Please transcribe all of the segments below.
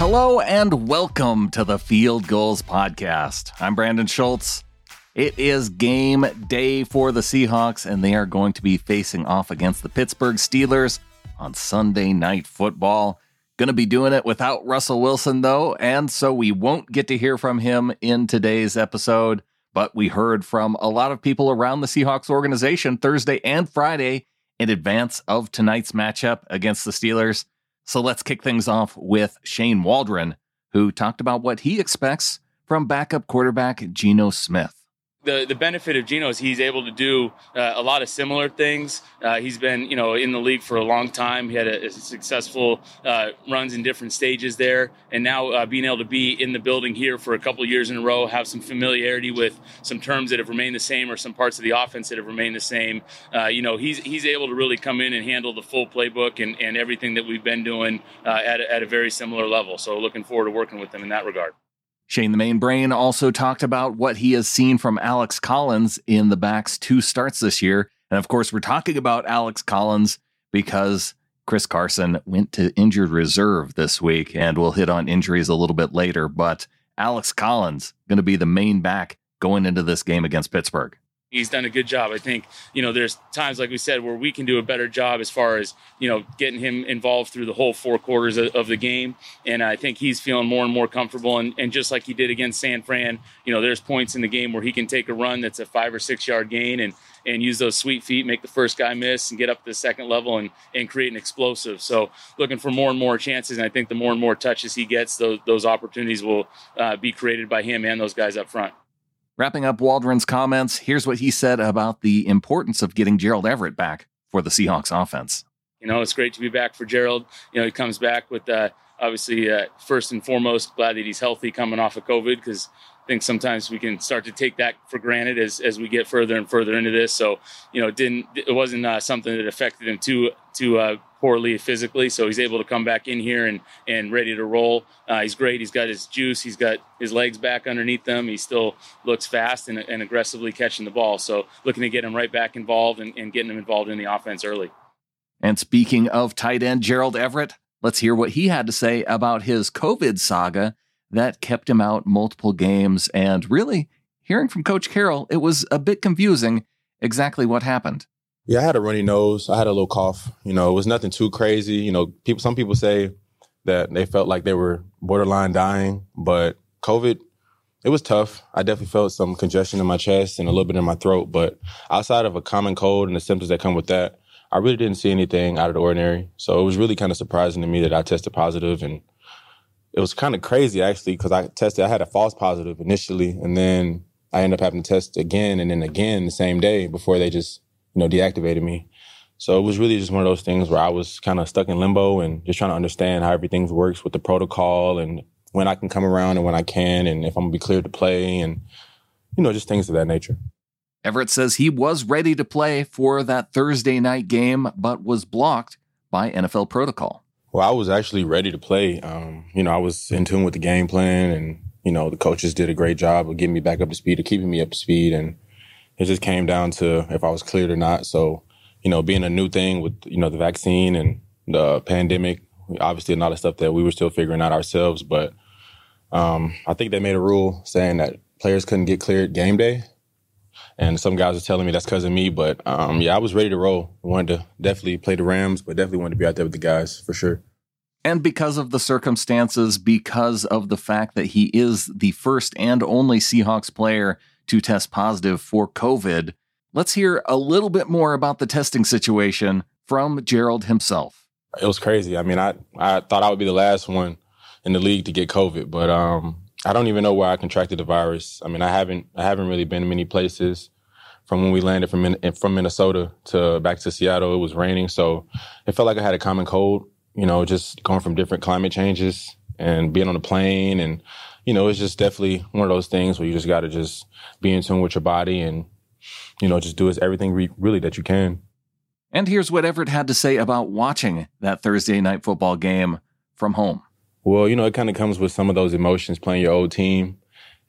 Hello and welcome to the Field Gulls Podcast. I'm Brandon Schultz. It is game day for the Seahawks, and they are going to be facing off against the Pittsburgh Steelers on Sunday Night Football. Going to be doing it without Russell Wilson, though, and so we won't get to hear from him in today's episode. But we heard from a lot of people around the Seahawks organization Thursday and Friday in advance of tonight's matchup against the Steelers. So let's kick things off with Shane Waldron, who talked about what he expects from backup quarterback Geno Smith the the benefit of Geno is he's able to do uh, a lot of similar things. Uh, he's been you know in the league for a long time. He had a, a successful uh, runs in different stages there, and now uh, being able to be in the building here for a couple years in a row, have some familiarity with some terms that have remained the same or some parts of the offense that have remained the same. Uh, you know he's he's able to really come in and handle the full playbook and, and everything that we've been doing uh, at a, at a very similar level. So looking forward to working with him in that regard. Shane the Main Brain also talked about what he has seen from Alex Collins in the back's two starts this year. And of course, we're talking about Alex Collins because Chris Carson went to injured reserve this week, and we'll hit on injuries a little bit later. But Alex Collins going to be the main back going into this game against Pittsburgh he's done a good job. I think, you know, there's times, like we said, where we can do a better job as far as, you know, getting him involved through the whole four quarters of, of the game. And I think he's feeling more and more comfortable. And, and, just like he did against San Fran, you know, there's points in the game where he can take a run that's a five or six yard gain and, and use those sweet feet, make the first guy miss and get up to the second level and, and create an explosive. So looking for more and more chances. And I think the more and more touches he gets, those, those opportunities will uh, be created by him and those guys up front. Wrapping up Waldron's comments, here's what he said about the importance of getting Gerald Everett back for the Seahawks offense. You know, it's great to be back for Gerald. You know, he comes back with uh, obviously uh, first and foremost glad that he's healthy coming off of COVID because I think sometimes we can start to take that for granted as, as we get further and further into this. So you know, it didn't it wasn't uh, something that affected him too too uh, poorly physically, so he's able to come back in here and and ready to roll. Uh, he's great. He's got his juice. He's got his legs back underneath them. He still looks fast and, and aggressively catching the ball. So looking to get him right back involved and, and getting him involved in the offense early. And speaking of tight end Gerald Everett, let's hear what he had to say about his COVID saga that kept him out multiple games. And really, hearing from Coach Carroll, it was a bit confusing exactly what happened. Yeah, I had a runny nose. I had a little cough. You know, it was nothing too crazy. You know, people. Some people say that they felt like they were borderline dying, but COVID, it was tough. I definitely felt some congestion in my chest and a little bit in my throat. But outside of a common cold and the symptoms that come with that, I really didn't see anything out of the ordinary. So it was really kind of surprising to me that I tested positive and it was kind of crazy actually because I tested, I had a false positive initially and then I ended up having to test again and then again the same day before they just you know, deactivated me. So it was really just one of those things where I was kind of stuck in limbo and just trying to understand how everything works with the protocol and when I can come around and when I can and if I'm gonna be cleared to play and, you know, just things of that nature. Everett says he was ready to play for that Thursday night game, but was blocked by NFL protocol. Well, I was actually ready to play. Um, you know, I was in tune with the game plan and, you know, the coaches did a great job of getting me back up to speed or keeping me up to speed. And, it just came down to if I was cleared or not. So, you know, being a new thing with, you know, the vaccine and the pandemic, obviously a lot of stuff that we were still figuring out ourselves. But um, I think they made a rule saying that players couldn't get cleared game day. And some guys are telling me that's because of me. But um, yeah, I was ready to roll. Wanted to definitely play the Rams, but definitely wanted to be out there with the guys for sure. And because of the circumstances, because of the fact that he is the first and only Seahawks player to test positive for COVID. Let's hear a little bit more about the testing situation from Gerald himself. It was crazy. I mean, I, I thought I would be the last one in the league to get COVID, but um, I don't even know where I contracted the virus. I mean, I haven't I haven't really been in many places from when we landed from from Minnesota to back to Seattle. It was raining, so it felt like I had a common cold. You know, just going from different climate changes and being on a plane and you know, it's just definitely one of those things where you just got to just be in tune with your body and, you know, just do as everything re- really that you can. And here's what Everett had to say about watching that Thursday night football game from home. Well, you know, it kind of comes with some of those emotions playing your old team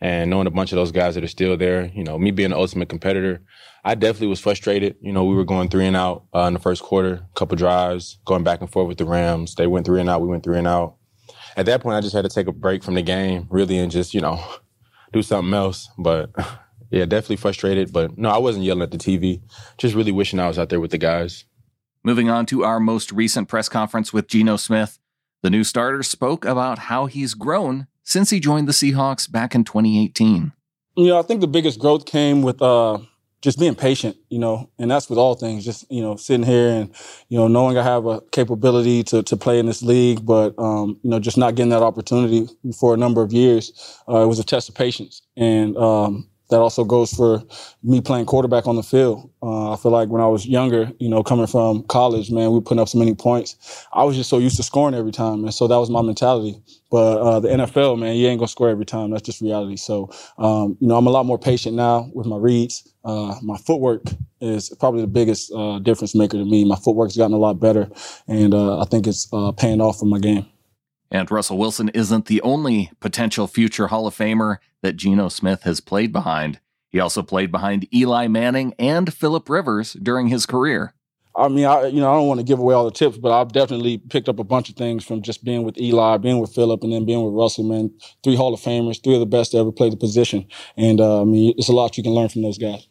and knowing a bunch of those guys that are still there. You know, me being the ultimate competitor, I definitely was frustrated. You know, we were going three and out uh, in the first quarter, a couple drives, going back and forth with the Rams. They went three and out, we went three and out. At that point, I just had to take a break from the game, really, and just you know do something else. But yeah, definitely frustrated. But no, I wasn't yelling at the TV. Just really wishing I was out there with the guys. Moving on to our most recent press conference with Geno Smith, the new starter spoke about how he's grown since he joined the Seahawks back in 2018. You know, I think the biggest growth came with uh, just being patient, you know, and that's with all things. Just you know, sitting here and you know, knowing I have a capability to to play in this league, but um, you know, just not getting that opportunity for a number of years. Uh, it was a test of patience, and um, that also goes for me playing quarterback on the field. Uh, I feel like when I was younger, you know, coming from college, man, we were putting up so many points. I was just so used to scoring every time, and so that was my mentality. But uh, the NFL, man, you ain't gonna score every time. That's just reality. So, um, you know, I'm a lot more patient now with my reads. Uh, my footwork is probably the biggest uh, difference maker to me. My footwork's gotten a lot better, and uh, I think it's uh, paying off for my game. And Russell Wilson isn't the only potential future Hall of Famer that Geno Smith has played behind. He also played behind Eli Manning and Philip Rivers during his career. I mean, I you know I don't want to give away all the tips, but I've definitely picked up a bunch of things from just being with Eli, being with Philip, and then being with Russell. Man, three Hall of Famers, three of the best to ever play the position, and uh, I mean, it's a lot you can learn from those guys.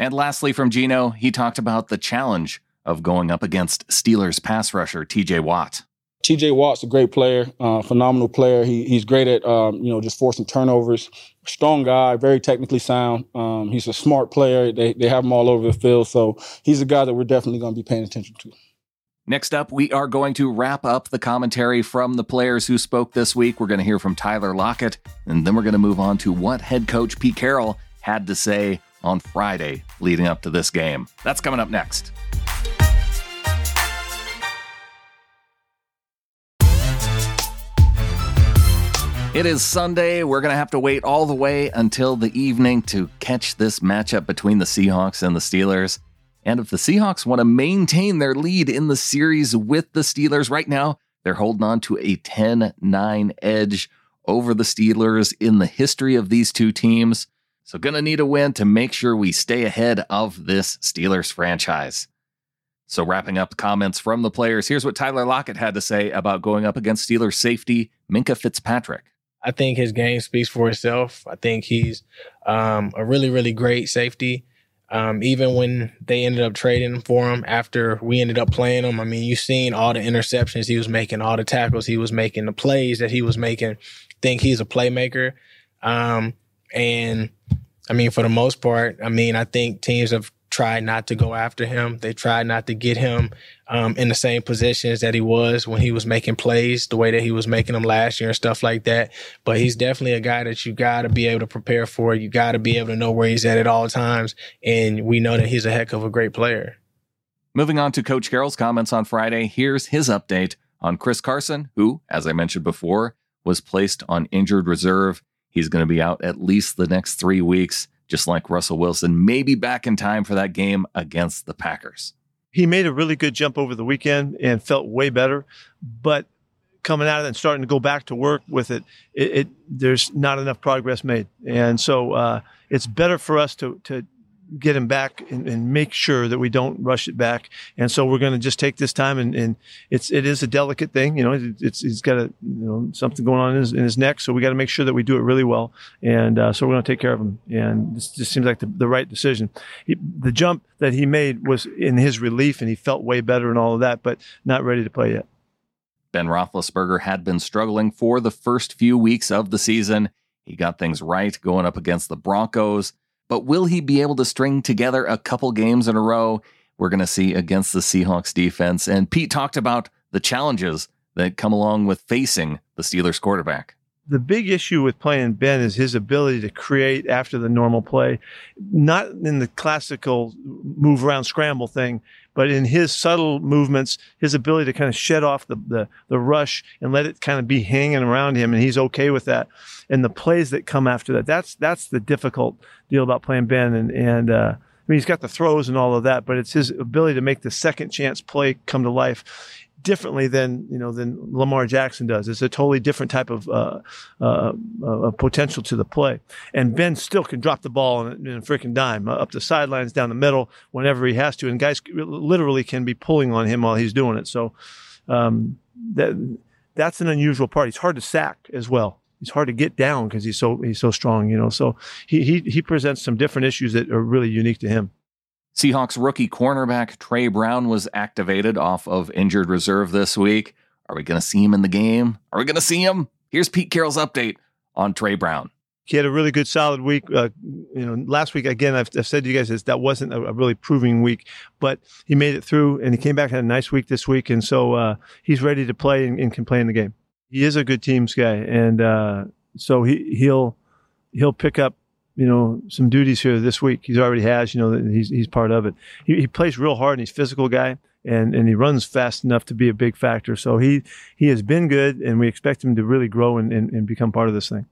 And lastly, from Geno, he talked about the challenge of going up against Steelers pass rusher T.J. Watt. TJ Watt's a great player, uh, phenomenal player. He, he's great at um, you know just forcing turnovers. Strong guy, very technically sound. Um, he's a smart player. They they have him all over the field, so he's a guy that we're definitely going to be paying attention to. Next up, we are going to wrap up the commentary from the players who spoke this week. We're going to hear from Tyler Lockett, and then we're going to move on to what head coach Pete Carroll had to say on Friday leading up to this game. That's coming up next. It is Sunday. We're going to have to wait all the way until the evening to catch this matchup between the Seahawks and the Steelers. And if the Seahawks want to maintain their lead in the series with the Steelers right now, they're holding on to a 10 9 edge over the Steelers in the history of these two teams. So, going to need a win to make sure we stay ahead of this Steelers franchise. So, wrapping up comments from the players, here's what Tyler Lockett had to say about going up against Steelers safety Minkah Fitzpatrick. I think his game speaks for itself. I think he's um, a really, really great safety. Um, even when they ended up trading for him after we ended up playing him, I mean, you've seen all the interceptions he was making, all the tackles he was making, the plays that he was making. Think he's a playmaker. Um, and I mean, for the most part, I mean, I think teams have tried not to go after him. They tried not to get him um, in the same positions that he was when he was making plays, the way that he was making them last year and stuff like that. But he's definitely a guy that you got to be able to prepare for. You got to be able to know where he's at at all times. And we know that he's a heck of a great player. Moving on to Coach Carroll's comments on Friday, here's his update on Chris Carson, who, as I mentioned before, was placed on injured reserve. He's going to be out at least the next three weeks just like Russell Wilson, maybe back in time for that game against the Packers. He made a really good jump over the weekend and felt way better, but coming out of it and starting to go back to work with it, it, it there's not enough progress made, and so uh, it's better for us to to get him back and, and, make sure that we don't rush it back. And so we're going to just take this time and, and it's, it is a delicate thing. You know, it, it's, he's got a, you know, something going on in his, in his neck. So we got to make sure that we do it really well. And, uh, so we're going to take care of him. And this just seems like the, the right decision. He, the jump that he made was in his relief and he felt way better and all of that, but not ready to play yet. Ben Roethlisberger had been struggling for the first few weeks of the season. He got things right going up against the Broncos. But will he be able to string together a couple games in a row? We're going to see against the Seahawks defense. And Pete talked about the challenges that come along with facing the Steelers quarterback. The big issue with playing Ben is his ability to create after the normal play, not in the classical move around scramble thing, but in his subtle movements, his ability to kind of shed off the, the, the rush and let it kind of be hanging around him. And he's okay with that and the plays that come after that. That's that's the difficult deal about playing Ben. And and uh, I mean, he's got the throws and all of that, but it's his ability to make the second chance play come to life differently than you know than Lamar Jackson does. It's a totally different type of uh, uh, uh, potential to the play. And Ben still can drop the ball in, in a freaking dime uh, up the sidelines, down the middle, whenever he has to. And guys literally can be pulling on him while he's doing it. So um, that that's an unusual part. He's hard to sack as well. He's hard to get down because he's so he's so strong, you know. So he he he presents some different issues that are really unique to him. Seahawks rookie cornerback Tre Brown was activated off of injured reserve this week. Are we going to see him in the game? Are we going to see him? Here's Pete Carroll's update on Tre Brown. He had a really good, solid week. Uh, you know, last week again, I've, I've, said to you guys that that wasn't a, a, really proving week, but he made it through, and he came back had a nice week this week, and so uh, he's ready to play and, and, can play in the game. He is a good teams guy, and uh, so he he'll he'll pick up you know some duties here this week. He's already has, you know, he's he's part of it. He, he plays real hard, and he's physical guy and and he runs fast enough to be a big factor. So he he has been good, and we expect him to really grow and, and, and become part of this thing.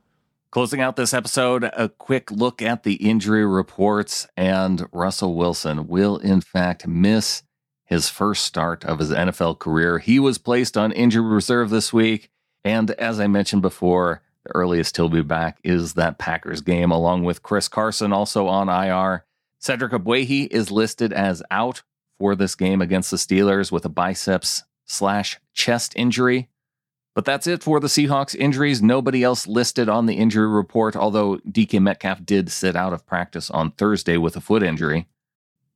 Closing out this episode, a quick look at the injury reports, and Russell Wilson will in fact miss his first start of his NFL career. He was placed on injury reserve this week, and as I mentioned before, earliest he'll be back is that Packers game, along with Chris Carson also on IR. Cedric Ogbuehi is listed as out for this game against the Steelers with a biceps slash chest injury. But that's it for the Seahawks injuries. Nobody else listed on the injury report, although DK Metcalf did sit out of practice on Thursday with a foot injury.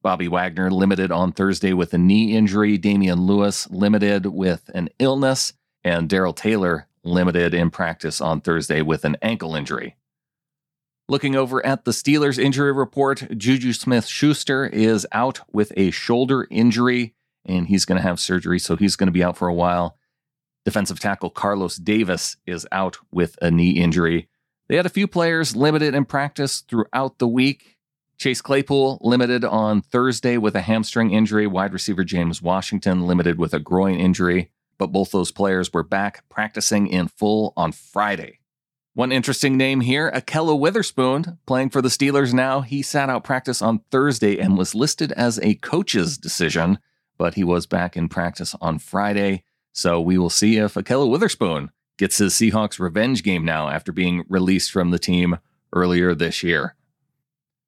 Bobby Wagner limited on Thursday with a knee injury. Damien Lewis limited with an illness. And Darrell Taylor limited in practice on Thursday with an ankle injury. Looking over at the Steelers injury report, Juju Smith Schuster is out with a shoulder injury and he's going to have surgery, so he's going to be out for a while. Defensive tackle Carlos Davis is out with a knee injury. They had a few players limited in practice throughout the week. Chase Claypool limited on Thursday with a hamstring injury. Wide receiver James Washington limited with a groin injury, but both those players were back practicing in full on Friday. One interesting name here, Ahkello Witherspoon, playing for the Steelers now. He sat out practice on Thursday and was listed as a coach's decision, but he was back in practice on Friday. So we will see if Ahkello Witherspoon gets his Seahawks revenge game now after being released from the team earlier this year.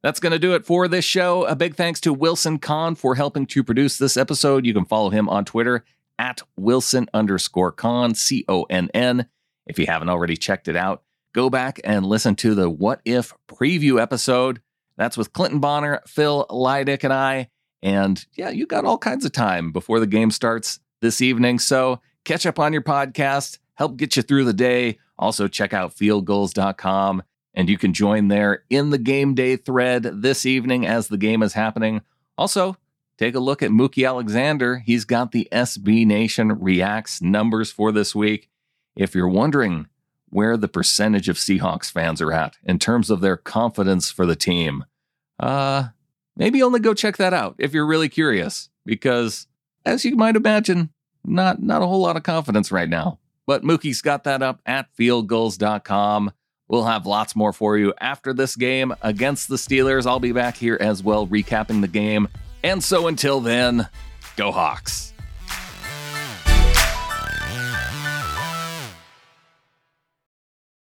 That's going to do it for this show. A big thanks to Wilson Conn for helping to produce this episode. You can follow him on Twitter at Wilson underscore Conn, C O N N. If you haven't already checked it out, go back and listen to the What If preview episode. That's with Clinton Bonner, Phil Leidick, and I. And yeah, you got all kinds of time before the game starts this evening. So catch up on your podcast, help get you through the day. Also, check out fieldgulls.com and you can join there in the game day thread this evening as the game is happening. Also, take a look at Mookie Alexander. He's got the SB Nation Reacts numbers for this week. If you're wondering where the percentage of Seahawks fans are at in terms of their confidence for the team. Uh, maybe only go check that out if you're really curious, because as you might imagine, not not a whole lot of confidence right now. But Mookie's got that up at fieldgulls.com. We'll have lots more for you after this game against the Steelers. I'll be back here as well, recapping the game. And so until then, go Hawks.